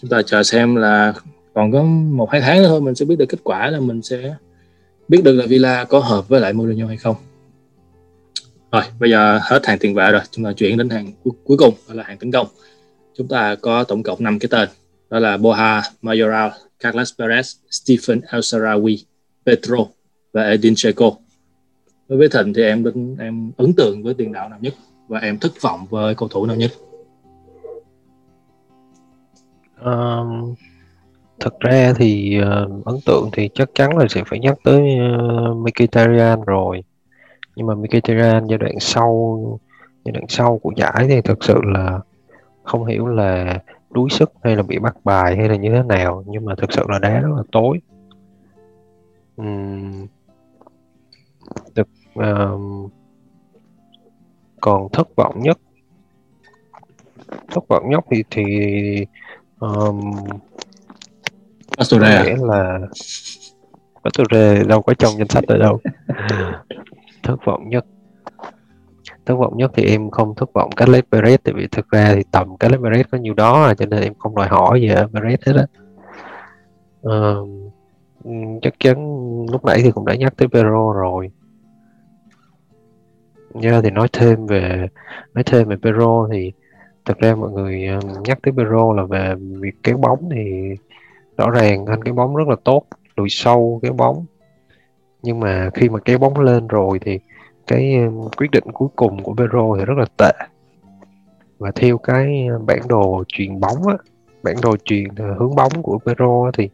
chúng ta chờ xem là còn có một hai tháng nữa thôi mình sẽ biết được kết quả là mình sẽ biết được là Villa có hợp với lại Mourinho hay không. Rồi bây giờ hết hàng tiền vệ rồi chúng ta chuyển đến hàng cuối cùng đó là hàng tấn công. Chúng ta có tổng cộng 5 cái tên đó là Boha, Mayoral, Carlos Perez, Stephen El Sarawi, Petro và Edin Checo đối với thịnh thì em em ấn tượng với tiền đạo nào nhất và em thất vọng với cầu thủ nào nhất? Um, thật ra thì uh, ấn tượng thì chắc chắn là sẽ phải nhắc tới uh, Mkhitaryan rồi. Nhưng mà Mkhitaryan giai đoạn sau giai đoạn sau của giải thì thật sự là không hiểu là đuối sức hay là bị bắt bài hay là như thế nào nhưng mà thực sự là đá rất là tối. Uhm, thực uh, còn thất vọng nhất thất vọng nhất thì thì um, Pastore nghĩa là Pastore đâu có trong danh sách ở đâu. *laughs* Thất vọng nhất thất vọng nhất thì em không thất vọng Carles Perez tại vì thực ra thì tầm Carles Perez có nhiều đó à, cho nên em không đòi hỏi gì ở Perez hết á. Uh, chắc chắn lúc nãy thì cũng đã nhắc tới Pero rồi. Yeah, thì nói thêm về nói thêm về Pero thì thật ra mọi người nhắc tới Pero là về việc kéo bóng thì rõ ràng anh kéo bóng rất là tốt lùi sâu kéo bóng. Nhưng mà khi mà kéo bóng lên rồi thì cái ờ, quyết định cuối cùng của Pedro thì rất là tệ. Và theo cái ờ, bản đồ truyền bóng á bản đồ truyền ờ, hướng bóng của Pedro thì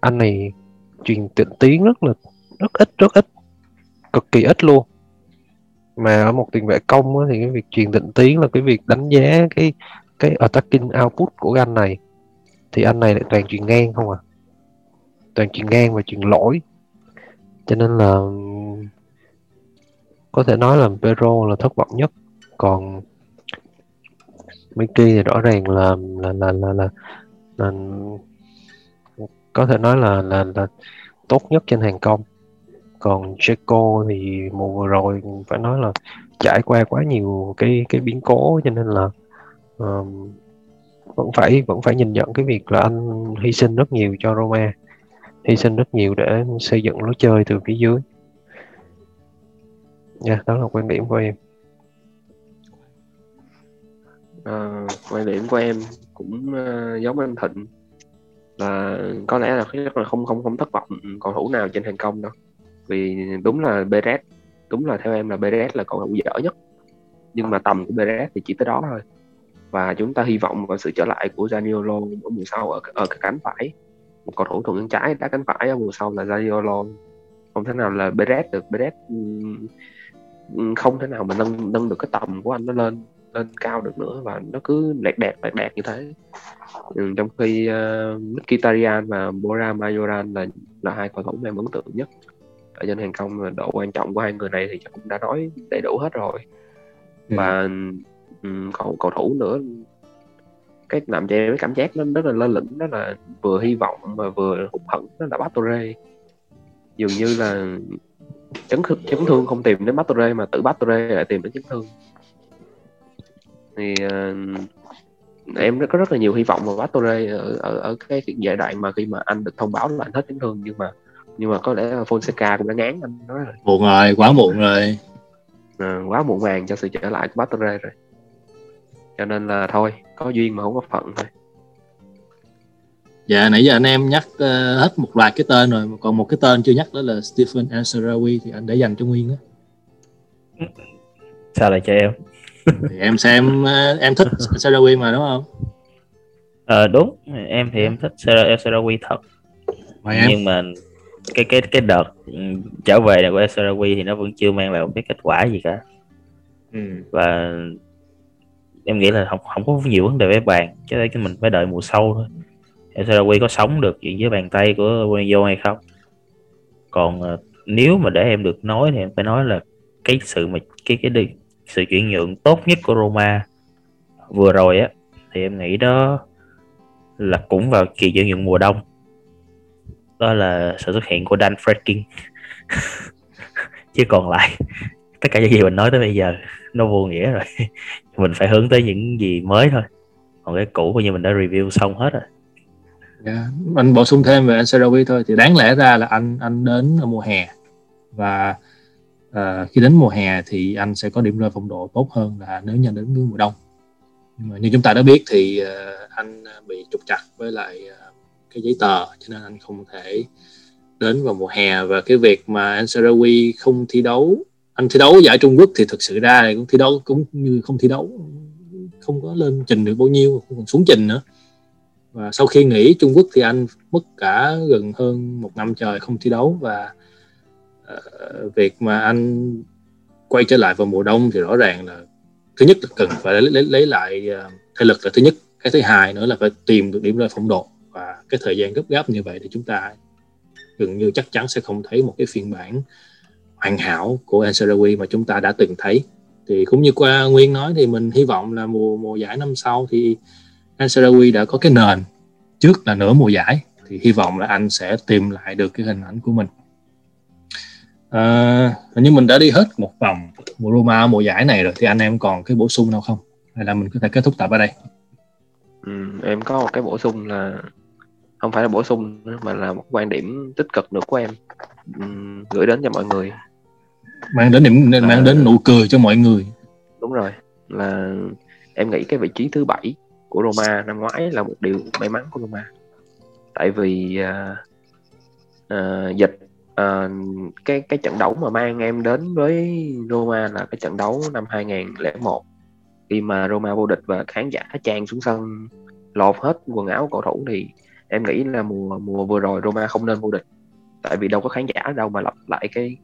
anh này truyền tịnh tiến rất là rất ít rất ít cực kỳ ít luôn. Mà ở một tiền vệ công á, thì cái việc truyền định tiến là cái việc đánh giá cái cái attacking output của anh này. Thì anh này lại toàn truyền ngang không à. Toàn truyền ngang và truyền lỗi. Cho nên là có thể nói là Pedro là thất vọng nhất. Còn Mickey thì rõ ràng là là là là là, là có thể nói là là là tốt nhất trên hàng công. Còn Checo thì mùa vừa rồi phải nói là trải qua quá nhiều cái cái biến cố cho nên là um, vẫn phải vẫn phải nhìn nhận cái việc là anh hy sinh rất nhiều cho Roma hy sinh rất nhiều để xây dựng lối chơi từ phía dưới nha yeah, đó là quan điểm của em. À, quan điểm của em cũng uh, giống anh Thịnh là có lẽ là rất là không không không thất vọng cầu thủ nào trên thành công đâu. Vì đúng là Perez đúng là theo em là Perez là cầu thủ dở nhất. Nhưng mà tầm của Perez thì chỉ tới đó thôi. Và chúng ta hy vọng vào sự trở lại của Zaniolo ở mùa sau ở, ở cái cánh phải. Một cầu thủ thuận cánh trái đá cánh phải ở mùa sau là Zaniolo. Không thể nào là Perez được. Perez không thể nào mà nâng nâng được cái tầm của anh nó lên lên cao được nữa và nó cứ lẹt đẹt lẹt đẹt như thế. Ừ, trong khi uh, Mkhitaryan và Bora Majoran là là hai cầu thủ em ấn tượng nhất. Ở trên hàng công và độ quan trọng của hai người này thì cũng đã nói đầy đủ hết rồi. Ừ. và um, cầu cầu thủ nữa cái làm cho em cái cảm giác nó rất là lơ lửng đó là vừa hy vọng mà vừa hụt hẫng đó là Pastore. Dường như là chấn chấn thương không tìm đến Pastore mà tự Pastore lại tìm đến chấn thương. Thì uh, em có rất là nhiều hy vọng vào Pastore ở, ở ở cái giai đoạn mà khi mà anh được thông báo là anh hết chấn thương. Nhưng mà nhưng mà có lẽ Fonseca cũng đã ngán anh nói rồi. Muộn rồi quá muộn rồi. À, quá muộn màng cho sự trở lại của Pastore rồi. Cho nên là thôi có duyên mà không có phận thôi dạ nãy giờ anh em nhắc uh, hết một loạt cái tên rồi còn một cái tên chưa nhắc đó là Stephen Ansarawi thì anh để dành cho Nguyên đó sao lại cho em? *laughs* Thì em xem uh, em thích Ansarawi mà đúng không? Ờ đúng. Em thì em thích Ansarawi thật. Mà em? nhưng mà cái cái cái đợt ừ, trở về này của Ansarawi thì nó vẫn chưa mang lại một cái kết quả gì cả. Ừ. và em nghĩ là không không có nhiều vấn đề với bàn cho nên mình phải đợi mùa sau thôi SRW có sống được chuyện với bàn tay của Mourinho hay không? Còn uh, nếu mà để em được nói thì em phải nói là cái sự mà cái cái đi sự chuyển nhượng tốt nhất của Roma vừa rồi á thì em nghĩ đó là cũng vào kỳ chuyển nhượng mùa đông. Đó là sự xuất hiện của Dan Fredkin. *laughs* Chứ còn lại tất cả những gì mình nói tới bây giờ nó vô nghĩa rồi. *laughs* Mình phải hướng tới những gì mới thôi. Còn cái cũ coi như mình đã review xong hết rồi yeah. Anh bổ sung thêm về anh Serawi thôi. Thì đáng lẽ ra là anh anh đến ở mùa hè. Và uh, khi đến mùa hè thì anh sẽ có điểm rơi phong độ tốt hơn là nếu như đến mùa đông. Nhưng mà như chúng ta đã biết thì uh, anh bị trục trặc với lại uh, cái giấy tờ. Cho nên anh không thể đến vào mùa hè. Và cái việc mà anh Serawi không thi đấu anh thi đấu giải Trung Quốc thì thực sự ra thì cũng thi đấu cũng như không thi đấu không có lên trình được bao nhiêu không còn xuống trình nữa và sau khi nghỉ Trung Quốc thì anh mất cả gần hơn một năm trời không thi đấu và uh, việc mà anh quay trở lại vào mùa đông thì rõ ràng là thứ nhất là cần phải lấy, lấy, lấy lại uh, thể lực là thứ nhất. Cái thứ hai nữa là phải tìm được điểm rơi phong độ và cái thời gian gấp gáp như vậy thì chúng ta gần như chắc chắn sẽ không thấy một cái phiên bản hoàn hảo của Ansarawi mà chúng ta đã từng thấy. Thì cũng như qua Nguyên nói thì mình hy vọng là mùa mùa giải năm sau thì Ansarawi đã có cái nền trước là nửa mùa giải thì hy vọng là anh sẽ tìm lại được cái hình ảnh của mình. À, nhưng mình đã đi hết một vòng mùa Roma mùa giải này rồi thì anh em còn cái bổ sung nào không? Hay là mình có thể kết thúc tập ở đây? Ừ, em có một cái bổ sung là không phải là bổ sung mà là một quan điểm tích cực nữa của em. Um, gửi đến cho mọi người. Mang đến điểm mang à, đến nụ cười cho mọi người. Đúng rồi là em nghĩ cái vị trí thứ bảy của Roma năm ngoái là một điều may mắn của Roma. Tại vì uh, uh, dịch uh, cái cái trận đấu mà mang em đến với Roma là cái trận đấu năm 2001 khi mà Roma vô địch và khán giả tràn xuống sân lột hết quần áo cầu thủ thì em nghĩ là mùa mùa vừa rồi Roma không nên vô địch. Tại vì đâu có khán giả đâu mà lặp lại cái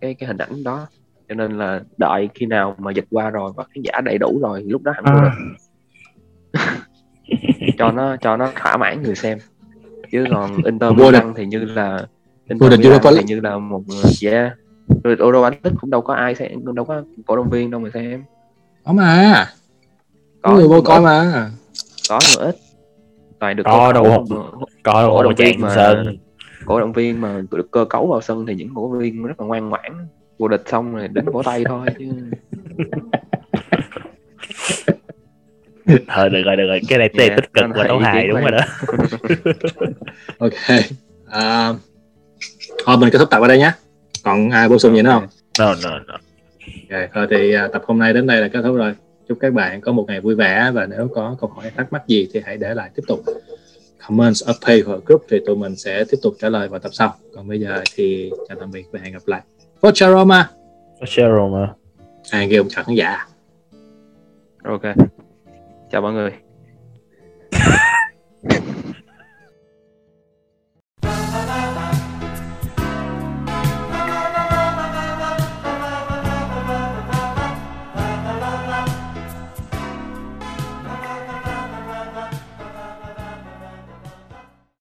cái cái hình ảnh đó. Cho nên là đợi khi nào mà dịch qua rồi và khán giả đầy đủ rồi thì lúc đó hẳn vô địch cho nó cho nó thỏa mãn người xem. Chứ còn *laughs* Inter Milan thì như là Inter Milan thì như là một yeah rồi Euro tích cũng đâu có ai xem đâu có cổ động viên đâu mà xem. Có mà. Có người vô coi mà. có nhưng ít. Toàn được có đâu. có đâu cổ động viên mà sân. cổ động viên mà được cơ cấu vào sân thì những cổ động viên rất là ngoan ngoãn. Vô địch xong rồi đến vỗ tay thôi chứ *laughs* *laughs* thôi được rồi được rồi. Cái này yeah, tích cực và đấu hài đúng rồi đó. *laughs* ok. À, thôi mình kết thúc tập ở đây nhé. Còn ai bổ sung gì nữa không? No no no. Okay, thôi thì uh, tập hôm nay đến đây là kết thúc rồi. Chúc các bạn có một ngày vui vẻ và nếu có câu hỏi thắc mắc gì thì hãy để lại tiếp tục comments ở page hoặc group thì tụi mình sẽ tiếp tục trả lời vào tập sau. Còn bây giờ thì chào tạm biệt và hẹn gặp lại. Voce Roma. Voce Roma. À kêu ông chào khán giả. Ok chào mọi người. *laughs*